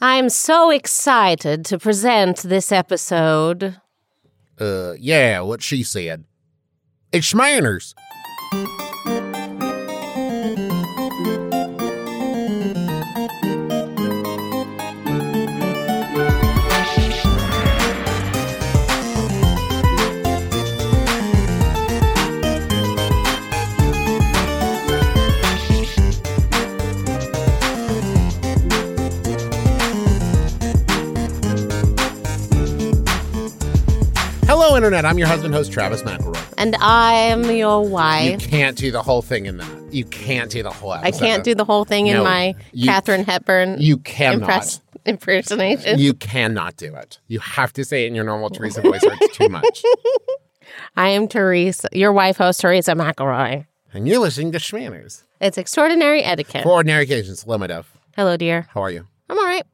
I'm so excited to present this episode. Uh, yeah, what she said. It's Schmanners. Internet. I'm your husband, host Travis McElroy. And I'm your wife. You can't do the whole thing in that. You can't do the whole I can't do the whole thing in my you- Katharine Hepburn You cannot. impress- impersonation. You cannot do it. You have to say it in your normal Teresa voice or it's too much. I am Teresa, your wife host, Teresa McElroy. And you're listening to Schmanners. It's extraordinary etiquette. For ordinary occasions. Hello, my dove. Hello, dear. How are you? I'm all right.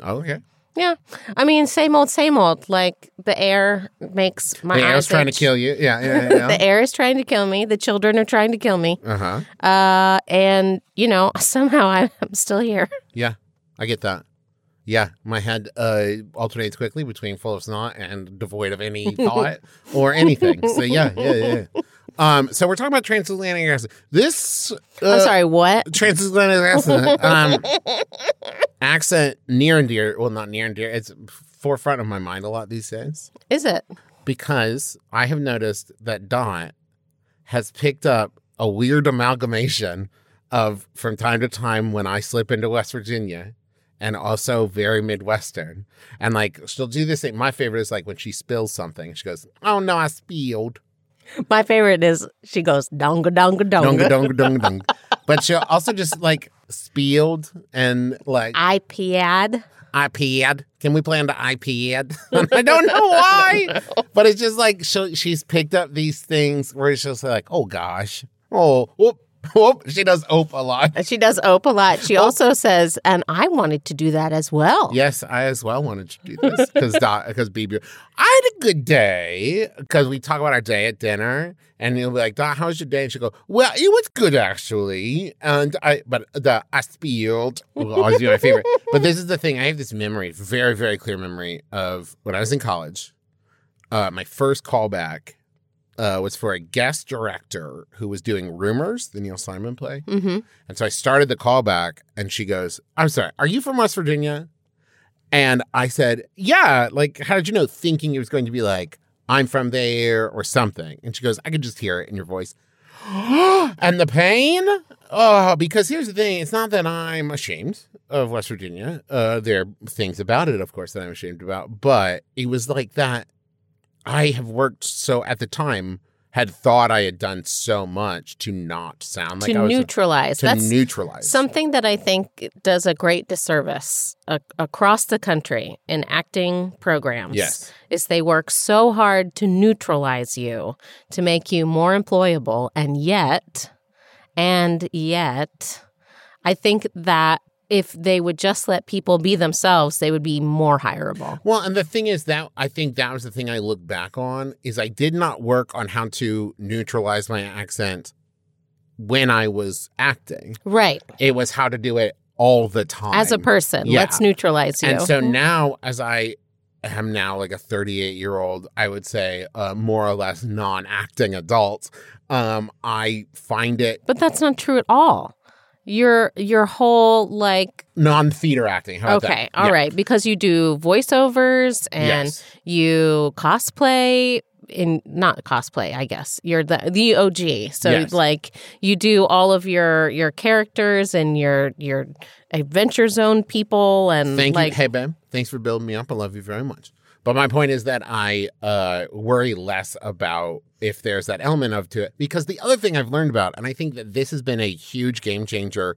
Oh, okay. Yeah. I mean, same old, same old. Like the air makes my The air's eyes trying to kill you. Yeah, yeah, yeah. The air is trying to kill me. The children are trying to kill me. uh huh. Uh, and you know, somehow I'm still here. Yeah, I get that. Yeah, my head uh, alternates quickly between full of snot and devoid of any thought or anything. So yeah, yeah, yeah. Um, so we're talking about transatlantic accent. This uh, I'm sorry. What? transatlantic accent, um, accent near and dear. Well, not near and dear. It's forefront of my mind a lot these days Is it? because I have noticed that Dot has picked up a weird amalgamation of from time to time when I slip into West Virginia and also very Midwestern. And like she'll do this thing. My favorite is like when she spills something, she goes, Oh no, I spilled. My favorite is she goes donga donga Dunga donga. dunga dunga dung. But she'll also just like spilled and like iPad. iPad. Can we play on the iPad? I don't know why, but it's just like she she's picked up these things where she'll say like, "Oh gosh, oh whoop whoop." She does ope a lot. She does ope a lot. She also says, and I wanted to do that as well. Yes, I as well wanted to do this because because BB. I had a good day because we talk about our day at dinner, and you'll be like, "Dot, how was your day?" And she'll go, "Well, it was good actually." And I, but the I spilled will always be my favorite. but this is the thing: I have this memory, very very clear memory of when I was in college. Uh, my first callback uh, was for a guest director who was doing Rumors, the Neil Simon play. Mm-hmm. And so I started the callback, and she goes, I'm sorry, are you from West Virginia? And I said, Yeah. Like, how did you know? Thinking it was going to be like, I'm from there or something. And she goes, I could just hear it in your voice. and the pain? Oh, because here's the thing it's not that I'm ashamed of West Virginia. Uh, there are things about it, of course, that I'm ashamed about, but it was like that. I have worked so at the time, had thought I had done so much to not sound like to I was neutralize. to That's neutralize. something that I think does a great disservice a- across the country in acting programs. Yes. Is they work so hard to neutralize you, to make you more employable. And yet, and yet, I think that if they would just let people be themselves, they would be more hireable. Well, and the thing is that I think that was the thing I look back on is I did not work on how to neutralize my accent when I was acting. Right. It was how to do it all the time. As a person, Yeah. let's neutralize you. And so now, as I am now like a 38 year old, I would say uh, more or less non acting adult, um, I find it but that's not true at all. Your your whole like non theater acting. How about okay, that? all Yeah. right, because you do voiceovers and Yes. you cosplay in not cosplay, I guess. You're the the OG. So Yes. like you do all of your your characters and your your adventure zone people and Thank like you. Hey, Ben. Thanks for building me up. I love you very much. But my point is that I uh, worry less about if there's that element of to it. Because the other thing I've learned about, and I think that this has been a huge game changer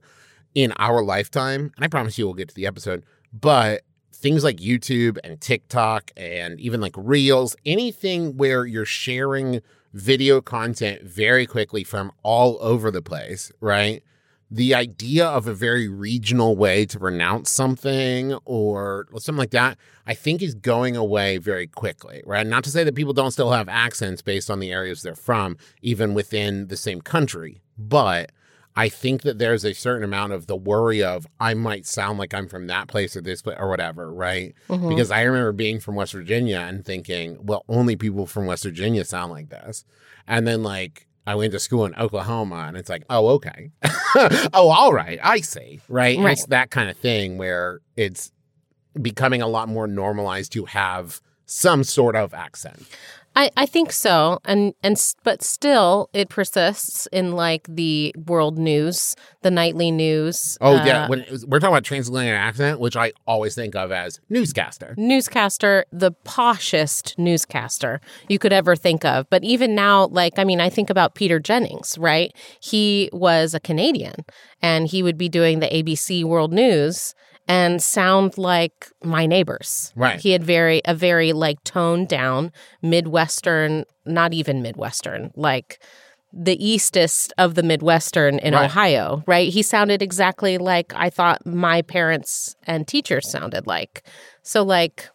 in our lifetime, and I promise you we'll get to the episode, but things like YouTube and TikTok and even like Reels, anything where you're sharing video content very quickly from all over the place, right? The idea of a very regional way to pronounce something or something like that, I think is going away very quickly, right? Not to say that people don't still have accents based on the areas they're from, even within the same country, but I think that there's a certain amount of the worry of I might sound like I'm from that place or this place or whatever, right? Mhm. Because I remember being from West Virginia and thinking, well, only people from West Virginia sound like this. And then like I went to school in Oklahoma and it's like, oh, okay. oh, all right. I see. Right. Right. It's that kind of thing where it's becoming a lot more normalized to have some sort of accent. I, I think so, and and but still, it persists in like the world news, the nightly news. Oh, uh, yeah. When was- we're talking about transatlantic accent, which I always think of as newscaster. newscaster, the poshest newscaster you could ever think of. But even now, like, I mean, I think about Peter Jennings, right? He was a Canadian and he would be doing the ABC World News and sound like my neighbors. Right. He had very, a very like toned down Midwestern, not even Midwestern, like, the eastest of the Midwestern in Right. Ohio, right? He sounded exactly like I thought my parents and teachers sounded like. So, like,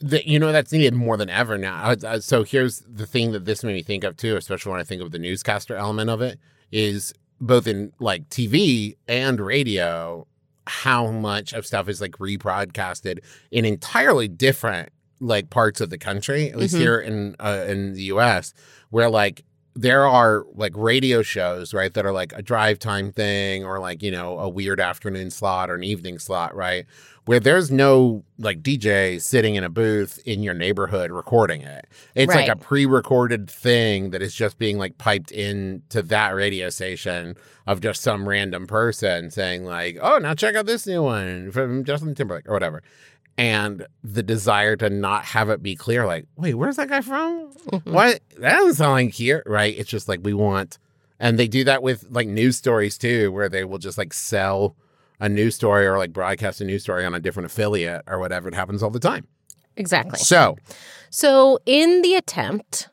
the, you know that's needed more than ever now. Uh, So here's the thing that this made me think of too, especially when I think of the newscaster element of it, is both in like TV and radio, how much of stuff is like rebroadcasted in entirely different like parts of the country, at least Mhm. here in uh, in the U.S., where like there are like radio shows, right, that are like a drive time thing or like, you know, a weird afternoon slot or an evening slot, right? Where there's no like DJ sitting in a booth in your neighborhood recording it. It's like a pre recorded thing that is just being like piped in to that radio station of just some random person saying, like, oh, now check out this new one from Justin Timberlake or whatever. And the desire to not have it be clear, like, wait, where's that guy from? mhm. What? That doesn't sound like here, right? It's just like we want, and they do that with like news stories too, where they will just like sell a news story or like broadcast a news story on a different affiliate or whatever. It happens all the time. exactly. So, So, in the attempt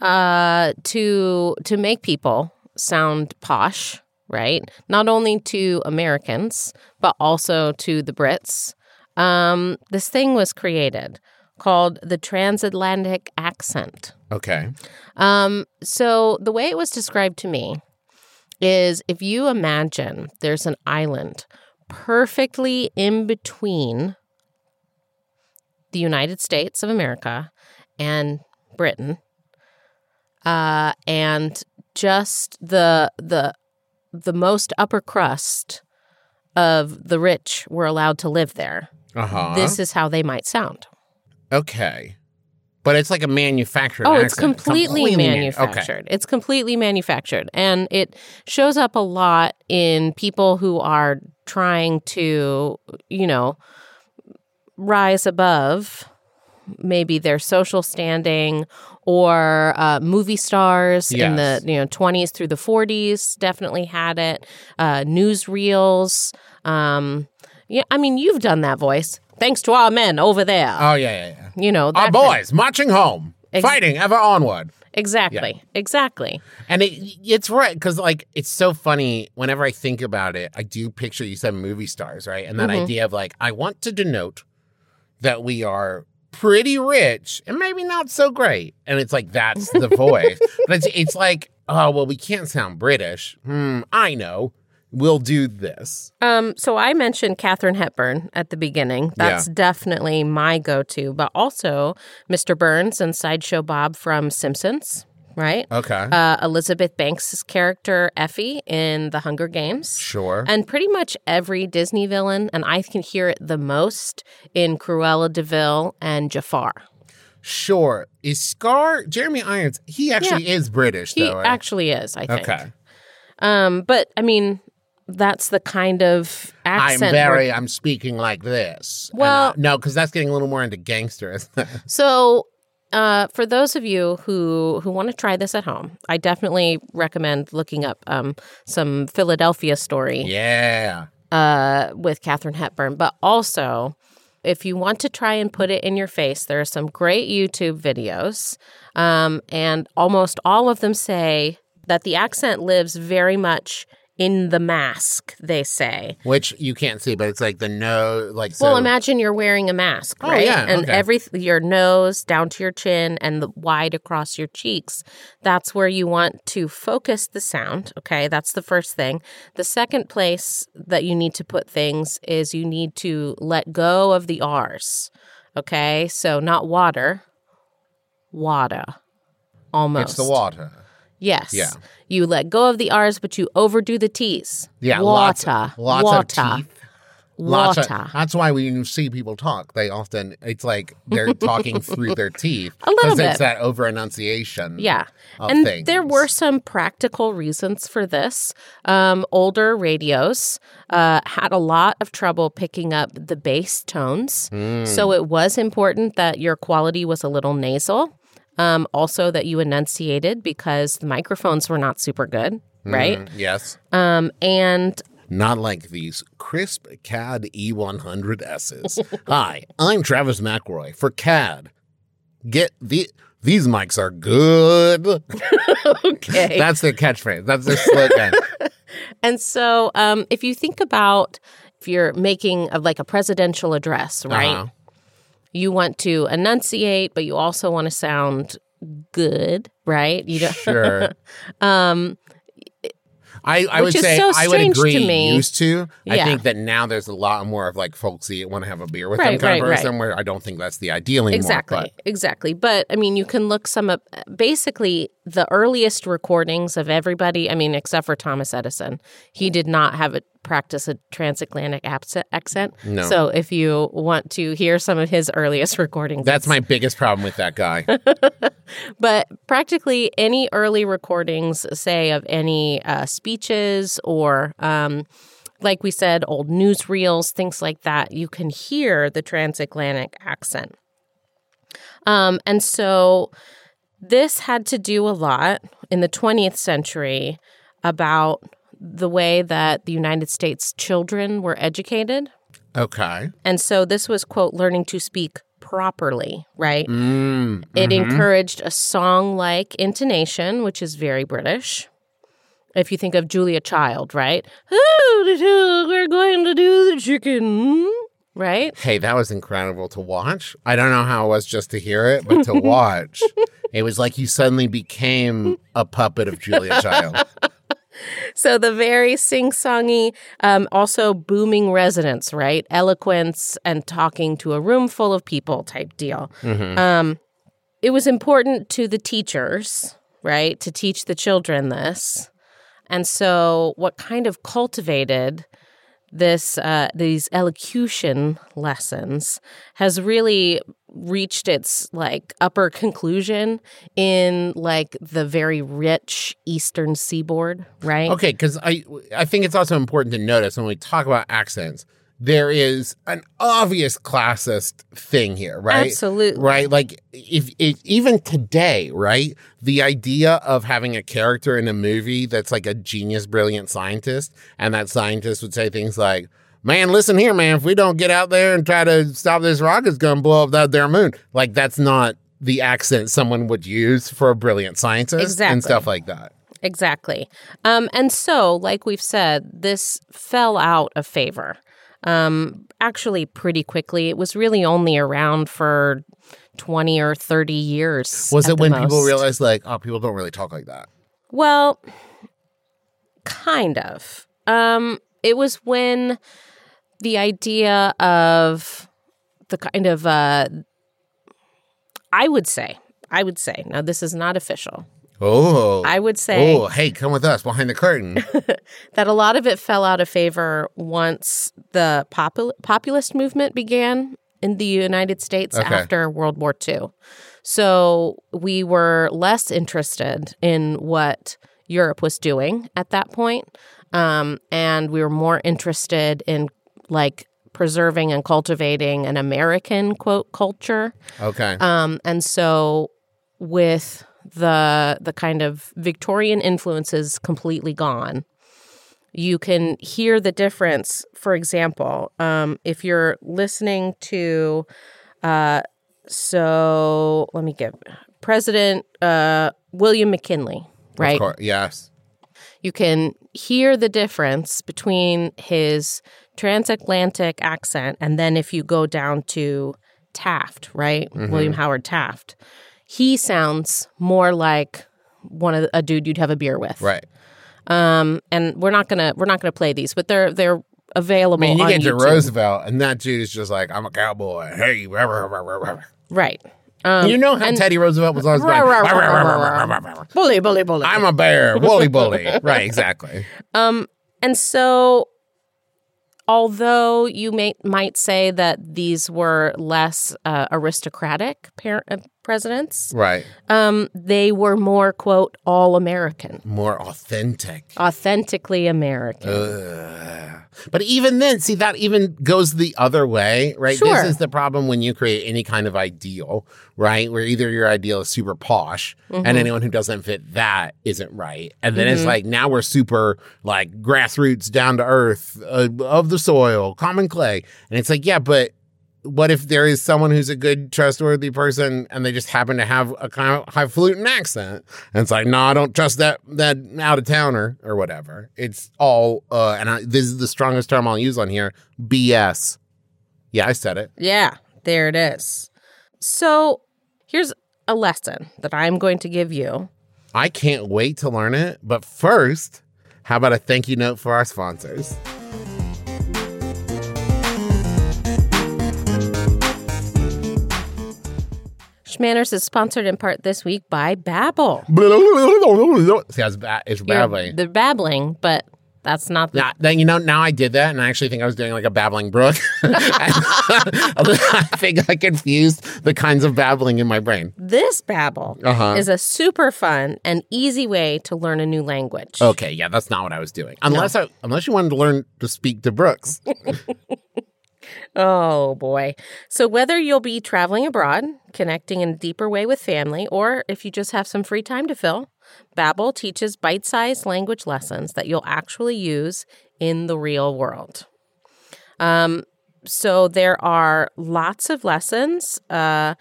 uh, to to make people sound posh, right? Not only to Americans but also to the Brits, um, this thing was created called the transatlantic accent. okay, Um, so the way it was described to me is if you imagine there's an island perfectly in between the United States of America and Britain, uh, and just the the the most upper crust of the rich were allowed to live there. Uh huh. This is how they might sound. okay, but it's like a manufactured. Oh, it's accent. completely, manu- manufactured. It's completely manufactured. And it shows up a lot in people who are trying to, you know, rise above maybe their social standing or uh, movie stars in the you know 20s through the 40s definitely had it uh, newsreels um, yeah i mean you've done that voice thanks to our men over there Oh yeah, yeah, yeah. you know Our boys marching home, Ex- fighting ever onward. Exactly. Exactly. And it, it's right because like it's so funny. Whenever I think about it, I do picture you said movie stars, right? And that Mhm. idea of like I want to denote that we are pretty rich and maybe not so great, and it's like that's the voice. but it's it's like oh well, we can't sound British. Hmm, I know. We'll do this. Um, so I mentioned Katharine Hepburn at the beginning. That's definitely my go-to, but also Mr. Burns and Sideshow Bob from Simpsons, right? Okay, Uh, Elizabeth Banks' character Effie in The Hunger Games. sure. And pretty much every Disney villain, and I can hear it the most in Cruella de Vil and Jafar. Sure. Is Scar Jeremy Irons? He actually is British, He though. right? actually is, I think. okay. Um, but I mean, that's the kind of accent. I'm very. I'm speaking like this. Well- no, because that's getting a little more into gangster. So, uh, for those of you who who want to try this at home, I definitely recommend looking up um, some Philadelphia story yeah. uh, with Katharine Hepburn. But also, if you want to try and put it in your face, there are some great YouTube videos, um, and almost all of them say that the accent lives very much in the mask, they say. Which you can't see, but it's like the nose, like so. Well, imagine you're wearing a mask, Oh, right? yeah, and okay. every your nose down to your chin and the wide across your cheeks. That's where you want to focus the sound. Okay, that's the first thing. The second place that you need to put things is you need to let go of the R's. Okay, so not water, water, almost. it's the water. Yes. Yeah. You let go of the R's, but you overdo the T's. Yeah, water, lots, lots water, of teeth. Lots water. of, that's why when you see people talk, they often it's like they're talking through their teeth. A little bit. It's that over enunciation. Yeah. of and things. there were some practical reasons for this. Um, older radios uh, had a lot of trouble picking up the bass tones. Hmm. So it was important that your quality was a little nasal. Um, also, that you enunciated because the microphones were not super good, right? Mm, yes. Um, and Not like these crisp CAD E100Ss. Hi, I'm Travis McElroy for CAD. Get the these mics are good. okay. That's their catchphrase. That's their slogan. And so, um, if you think about if you're making a, like a presidential address, right? Uh-huh. You want to enunciate, but you also want to sound good, right? You don't. Sure. Um, I, I would say so I would strange to agree. me. Used to, I think that now there's a lot more of like folksy want to have a beer with Right, them kind right, of right. person. Where I don't think that's the ideal anymore. exactly, but- exactly. But I mean, you can look some up. Basically, the earliest recordings of everybody. I mean, except for Thomas Edison, he did not have a practice a transatlantic accent. No. So, if you want to hear some of his earliest recordings, that's my biggest problem with that guy. But practically any early recordings, say, of any uh, speeches or, um, like we said, old newsreels, things like that, you can hear the transatlantic accent. Um, and so this had to do a lot in the 20th century about the way that the United States children were educated. okay. And so this was, quote, learning to speak properly, right? Mm, It mhm. encouraged a song like intonation, which is very British. If you think of Julia Child, right? Oh, we're going to do the chicken, right? Hey, that was incredible to watch. I don't know how it was just to hear it, but to watch, it was like you suddenly became a puppet of Julia Child. So the very sing-songy, um, also booming resonance, right? Eloquence and talking to a room full of people type deal. Mhm. Um, it was important to the teachers, right, to teach the children this. And so, what kind of cultivated this uh, these elocution lessons has really reached its like upper conclusion in like the very rich eastern seaboard, right? Okay, because I I think it's also important to notice when we talk about accents, there is an obvious classist thing here, right? Absolutely. Right, like if, if even today, right, the idea of having a character in a movie that's like a genius, brilliant scientist, and that scientist would say things like. Man, listen here, man. If we don't get out there and try to stop this rocket, it's going to blow up that there moon. Like, that's not the accent someone would use for a brilliant scientist Exactly. and stuff like that. Exactly. Um, and so, like we've said, this fell out of favor um, actually pretty quickly. It was really only around for 20 or 30 years. Was it when people realized, like, oh, people don't really talk like that? Well, kind of. Um, it was when the idea of the kind of, uh, I would say, I would say, now this is not official. Oh, I would say oh, hey, come with us behind the curtain. that a lot of it fell out of favor once the popul- populist movement began in the United States Okay. after World War II. So we were less interested in what Europe was doing at that point. Um, and we were more interested in like preserving and cultivating an American quote culture. Okay. Um, and so with the the kind of Victorian influences completely gone, you can hear the difference. For example, um, if you're listening to, uh, so let me give President uh, William McKinley, right? Of course. Yes. You can hear the difference between his transatlantic accent. And then if you go down to Taft, right? Mm-hmm. William Howard Taft, he sounds more like one of the, a dude you'd have a beer with. Right. Um, and we're not gonna we're not gonna play these, but they're they're available. I mean, you get YouTube. to Roosevelt, and that dude is just like, "I'm a cowboy." Hey, right. Um, you know how and, Teddy Roosevelt was always like, bully, bully, bully. I'm a bear, bully, bully. right, exactly. Um, and so although you may might say that these were less uh, aristocratic par- uh, presidents, Right. um, they were more quote all American, More authentic. authentically American. Ugh. But even then, see, that even goes the other way, right? Sure. This is the problem when you create any kind of ideal, right? Where either your ideal is super posh Mm-hmm. and anyone who doesn't fit that isn't right. And then it's like, now we're super like grassroots, down to earth, uh, of the soil, common clay. And it's like, yeah, but what if there is someone who's a good, trustworthy person and they just happen to have a kind of highfalutin accent? And it's like, no, I don't trust that that out of towner or whatever. It's all, uh, and I, this is the strongest term I'll use on here: BS. Yeah, I said it. Yeah, there it is. So here's a lesson that I'm going to give you. I can't wait to learn it. But first, how about a thank you note for our sponsors? Schmanners is sponsored in part this week by Babbel. See, I was ba- it's babbling. They're babbling, but that's not the Now, then you know, now I did that, and I actually think I was doing like a babbling brook. I think I confused the kinds of babbling in my brain. This Babbel Uh-huh. is a super fun and easy way to learn a new language. Okay, yeah, that's not what I was doing. Unless I, unless you wanted to learn to speak to Brooks. Oh boy. So whether you'll be traveling abroad, connecting in a deeper way with family, or if you just have some free time to fill, Babbel teaches bite-sized language lessons that you'll actually use in the real world. Um, so there are lots of lessons. Uh,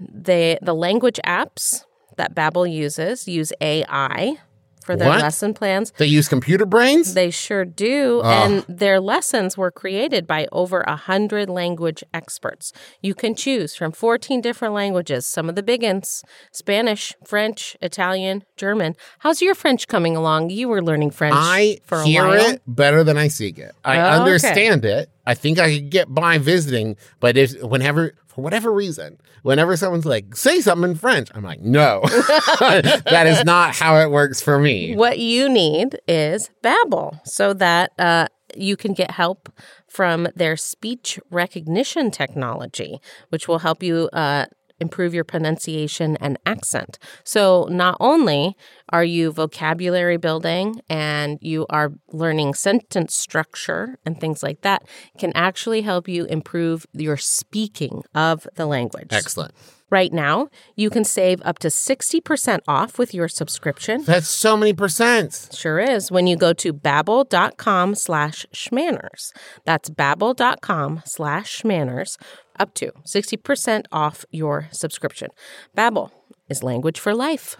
they the language apps that Babbel uses use AI for their What? lesson plans. they use computer brains. They sure do. Ah. And their lessons were created by over a hundred language experts. You can choose from 14 different languages, some of the big ones Spanish, French, Italian, German. How's your French coming along? You were learning French I for a hear while. it better than I see it. I Oh, okay. understand it. I think I could get by visiting, but if whenever for whatever reason, whenever someone's like, say something in French, I'm like, no. that is not how it works for me. What you need is Babbel so that uh, you can get help from their speech recognition technology, which will help you uh, improve your pronunciation and accent. So not only are you vocabulary building and you are learning sentence structure and things like that, can actually help you improve your speaking of the language. Excellent. Right now, you can save up to 60% off with your subscription. That's so many percents. Sure is. When you go to babbel.com slash schmanners. That's babbel.com slash schmanners. Up to 60% off your subscription. Babbel is language for life.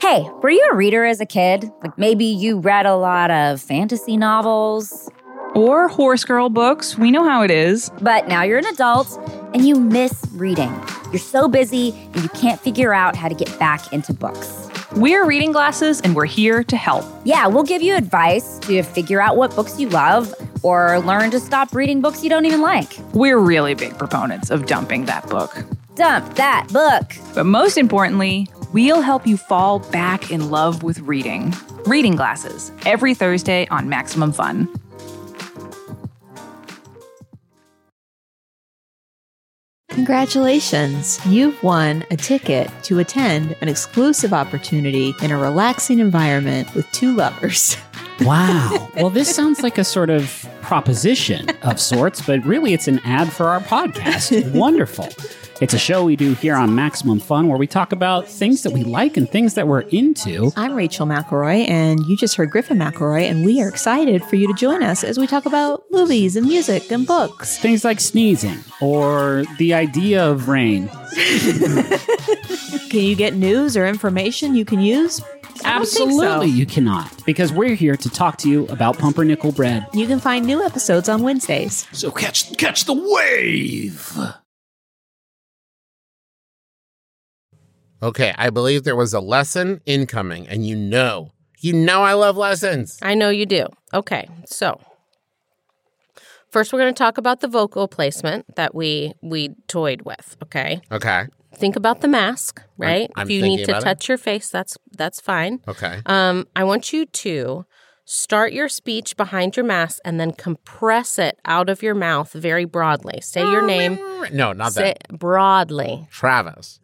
Hey, were you a reader as a kid? Like maybe you read a lot of fantasy novels, Or horse girl books. We know how it is. but now you're an adult and you miss reading. You're so busy and you can't figure out how to get back into books. We're Reading Glasses and we're here to help. Yeah, we'll give you advice to figure out what books you love or learn to stop reading books you don't even like. We're really big proponents of dumping that book. Dump that book. But most importantly, we'll help you fall back in love with reading. Reading Glasses, every Thursday on Maximum Fun. Congratulations! You've won a ticket to attend an exclusive opportunity in a relaxing environment with two lovers. Wow. Well, this sounds like a sort of proposition of sorts, but really it's an ad for our podcast. Wonderful. It's a show we do here on Maximum Fun where we talk about things that we like and things that we're into. I'm Rachel McElroy, and you just heard Griffin McElroy, and we are excited for you to join us as we talk about movies and music and books. Things like sneezing or the idea of rain. Can you get news or information you can use? I so. Absolutely, you cannot, because we're here to talk to you about pumpernickel bread. You can find new episodes on Wednesdays. So catch catch the wave. Okay, I believe there was a lesson incoming, and you know, you know, I love lessons. I know you do. Okay, so first we're going to talk about the vocal placement that we we toyed with. Okay, Okay, think about the mask, right? I'm if you need to about it. touch your face, that's that's fine. okay. Um, I want you to start your speech behind your mask and then compress it out of your mouth very broadly. Say your name. No, not Say that. broadly. Travis.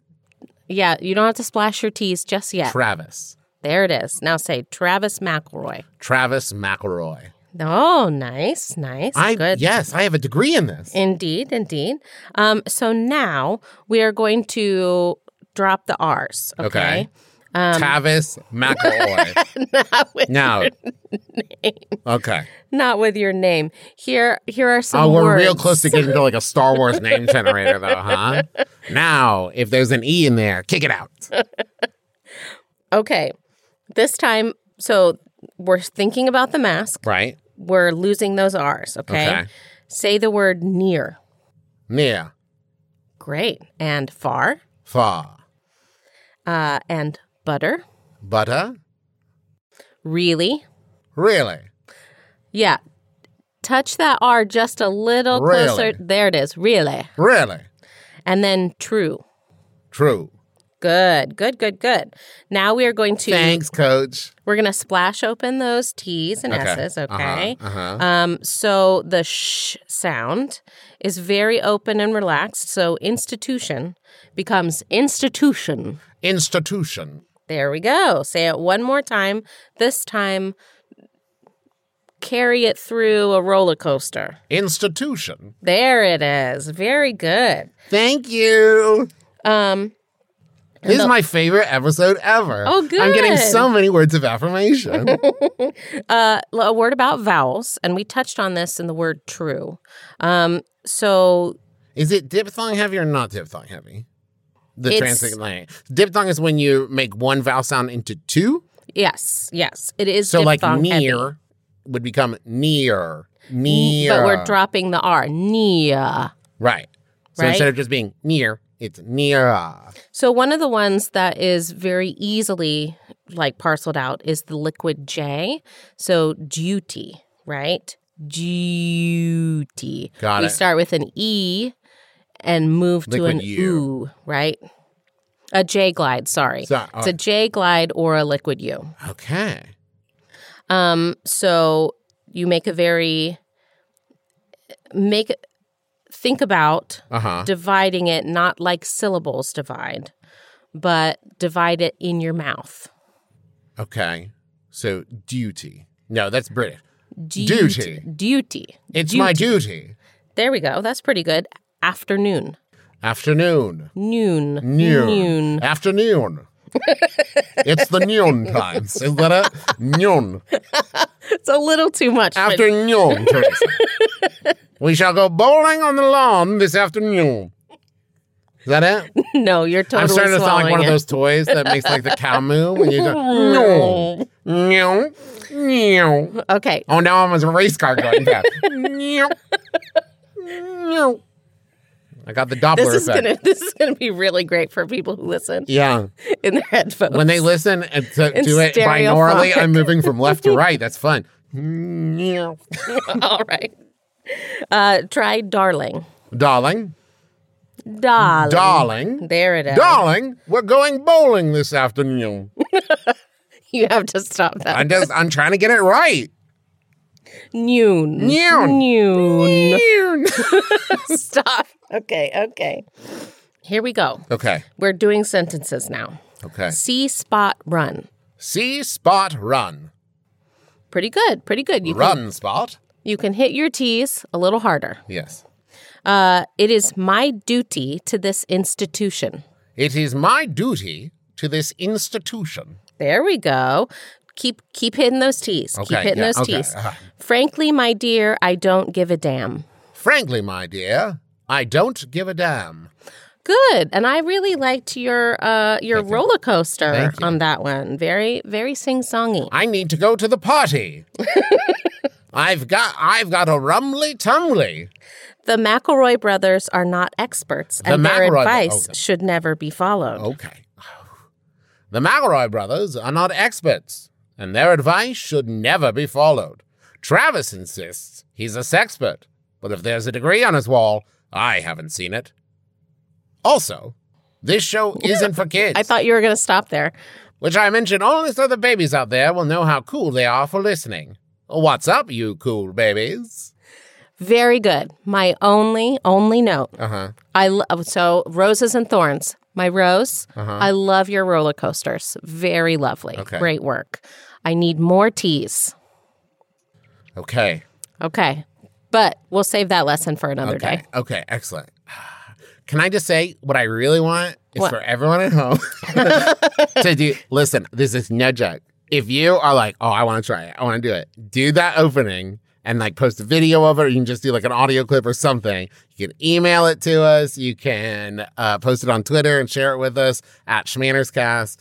Yeah, you don't have to splash your teeth just yet. Travis. there it is. Now say Travis McElroy. Travis McElroy. Oh, nice, nice. I Good. yes, I have a degree in this. Indeed, indeed. Um, so now we are going to drop the R's. Okay. Okay. Travis McElroy. not, with, now. Okay. not with your name. Here, here are some. Oh, we're words. real close to getting to like a Star Wars name generator, though, huh? Now, if there's an E in there, kick it out. Okay. This time, so we're thinking about the mask. Right? We're losing those R's. Okay. Okay. Say the word near. Near. Great. And far. Far. Uh, and butter. Butter. Really. Really? Yeah. Touch that R just a little Really? closer. There it is. Really. Really? And then true. True. Good, good, good, good. Now we are going to Thanks, coach. we're going to splash open those T's and Okay. S's. Okay. Uh-huh, uh-huh. Um, so the sh sound is very open and relaxed. So institution becomes institution. Institution. There we go. Say it one more time. This time, carry it through a roller coaster. Institution. There it is. Very good. Thank you. Um, This is my favorite episode ever. Oh, good. I'm getting so many words of affirmation. uh, a word about vowels, and we touched on this in the word true. Um, so is it diphthong heavy or not diphthong heavy? The transatlantic. Diphthong is when you make one vowel sound into two. yes, yes, it is. So like diphthong heavy. near would become near. Near. but we're dropping the R. Near. Right. So Right? instead of just being near, it's near. So one of the ones that is very easily like parceled out is the liquid J. So duty, right? Duty. Got we it. start with an E and move to an U. Right? A J glide, sorry. So- it's a J glide or a liquid U. Okay. Um, so you make a very make think about Uh huh. dividing it not like syllables divide, but divide it in your mouth. Okay. So duty. No, that's British. Duty. Duty. Duty. It's my duty. There we go. That's pretty good. Afternoon. Afternoon. Noon. Noon. Noon. Afternoon. it's the noon times. Is that it? Noon. It's a little too much. but- Afternoon, Teresa. we shall go bowling on the lawn this afternoon. Is that it? no, you're totally I'm starting to sound like swallowing one of it. those toys that makes like the cow moo when you go, no, no, no. Okay. Oh, now I'm a race car going past. No, no. I got the Doppler This is effect. gonna this is gonna be really great for people who listen Yeah. in their headphones. When they listen and to, In to it binaurally. I'm moving from left to right. That's fun. All right. Uh, try darling. Darling, Darling. darling, There it is. darling, we're going bowling this afternoon. You have to stop that. I'm just, I'm trying to get it right. Noon. Noon. Noon. Stop. Okay, okay. Here we go. Okay, We're doing sentences now. okay. See spot run. See spot run. Pretty good. Pretty good. You can Run spot. you can hit your T's a little harder. Yes. Uh, it is my duty to this institution. It is my duty to this institution. There we go. Keep keep hitting those T's. keep hitting yeah, those okay, T's. uh-huh. Frankly, my dear, I don't give a damn. Frankly, my dear, I don't give a damn. Good. And I really liked your uh your Thank roller coaster on that one. Very very sing songy. I need to go to the party. I've got I've got a rumbly tumbly. The McElroy brothers are not experts, The and their McElroy- advice okay. should never be followed. Okay. The McElroy brothers are not experts, and their advice should never be followed. Travis insists he's a sexpert, but if there's a degree on his wall, I haven't seen it. Also, this show isn't for kids. I thought you were going to stop there. which I mention only so the babies out there will know how cool they are for listening. What's up, you cool babies? Very good. My only only note. Uh huh. I lo- so roses and thorns. My rose. Uh-huh. I love your roller coasters. Very lovely. Okay. Great work. I need more teas. Okay. Okay. But we'll save that lesson for another Okay. day. Okay. Excellent. Can I just say what I really want is What? for everyone at home to do? Listen, this is no joke. If you are like, oh, I want to try it, I want to do it, do that opening and like post a video of it. Or you can just do like an audio clip or something. You can email it to us. You can uh, post it on Twitter and share it with us at Schmannerscast.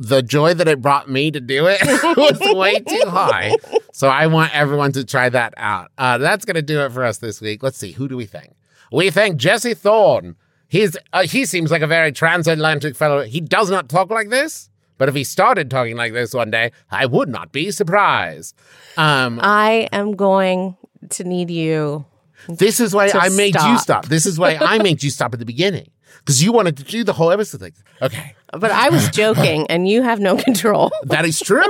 The joy that it brought me to do it was way too high. So I want everyone to try that out. Uh, that's going to do it for us this week. Let's see. Who do we think? We thank Jesse Thorn. He's uh, he seems like a very transatlantic fellow. He does not talk like this, but if he started talking like this one day, I would not be surprised. Um, I am going to need you. this is why I made you stop. stop. This is why I made you stop at the beginning because you wanted to do the whole episode. Like, okay, But I was joking, and you have no control. that is true.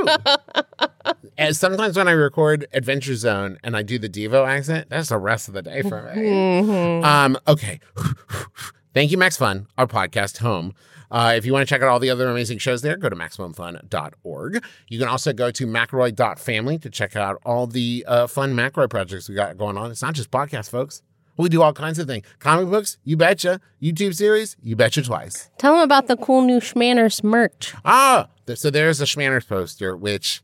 and sometimes when I record Adventure Zone and I do the Devo accent, that's the rest of the day for me. Um, okay. Thank you, Max Fun, our podcast home. Uh, if you want to check out all the other amazing shows there, go to MaximumFun.org. You can also go to McElroy.family to check out all the uh, fun McRoy projects we got going on. It's not just podcasts, folks. We do all kinds of things. Comic books, you betcha. YouTube series, you betcha twice. Tell them about the cool new Schmanners merch. Ah, so there's a Schmanners poster, which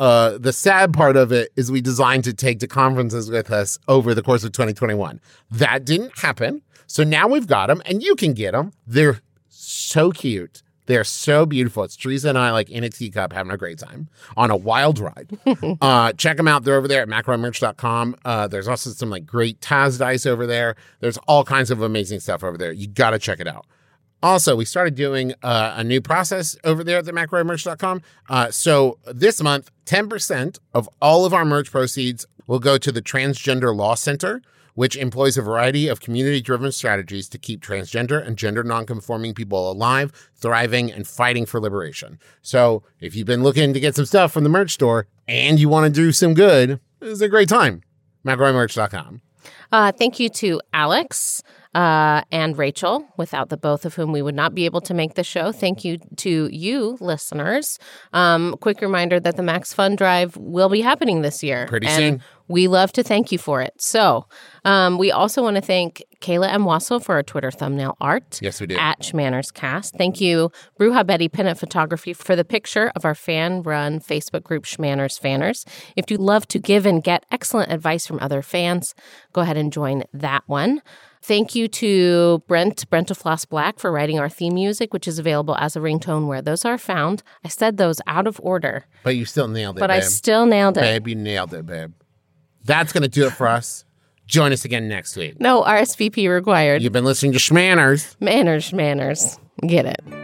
uh, the sad part of it is we designed to take to conferences with us over the course of 2021. That didn't happen. So now we've got them and you can get them. They're so cute. They're so beautiful. It's Teresa and I like in a teacup having a great time on a wild ride. uh, check them out. They're over there at mcelroymerch.com. Uh, there's also some like great Taz dice over there. There's all kinds of amazing stuff over there. You got to check it out. Also, we started doing uh, a new process over there at the mcelroymerch.com. Uh, so this month, 10% of all of our merch proceeds will go to the Transgender Law Center, which employs a variety of community driven strategies to keep transgender and gender nonconforming people alive, thriving, and fighting for liberation. So if you've been looking to get some stuff from the merch store and you want to do some good, it's a great time. mcelroymerch.com. Uh, thank you to Alex uh, and Rachel, without the both of whom we would not be able to make the show. Thank you to you, listeners. Um, quick reminder that the Max Fun Drive will be happening this year. Pretty and soon. We love to thank you for it. So um, we also want to thank Kayla M. Wasil for our Twitter thumbnail art. Yes, we do. At Schmanners Cast. Thank you, Bruja Betty Pinup Photography, for the picture of our fan run Facebook group, Schmanners Fanners. If you love to give and get excellent advice from other fans, go ahead and join that one. Thank you to Brent brentalfloss Black for writing our theme music, which is available as a ringtone where those are found. I said those out of order, But you still nailed it, but I still nailed it. Babe, you nailed it, babe. That's going to do it for us. Join us again next week. No RSVP required. You've been listening to Schmanners. Manners, manners. Get it.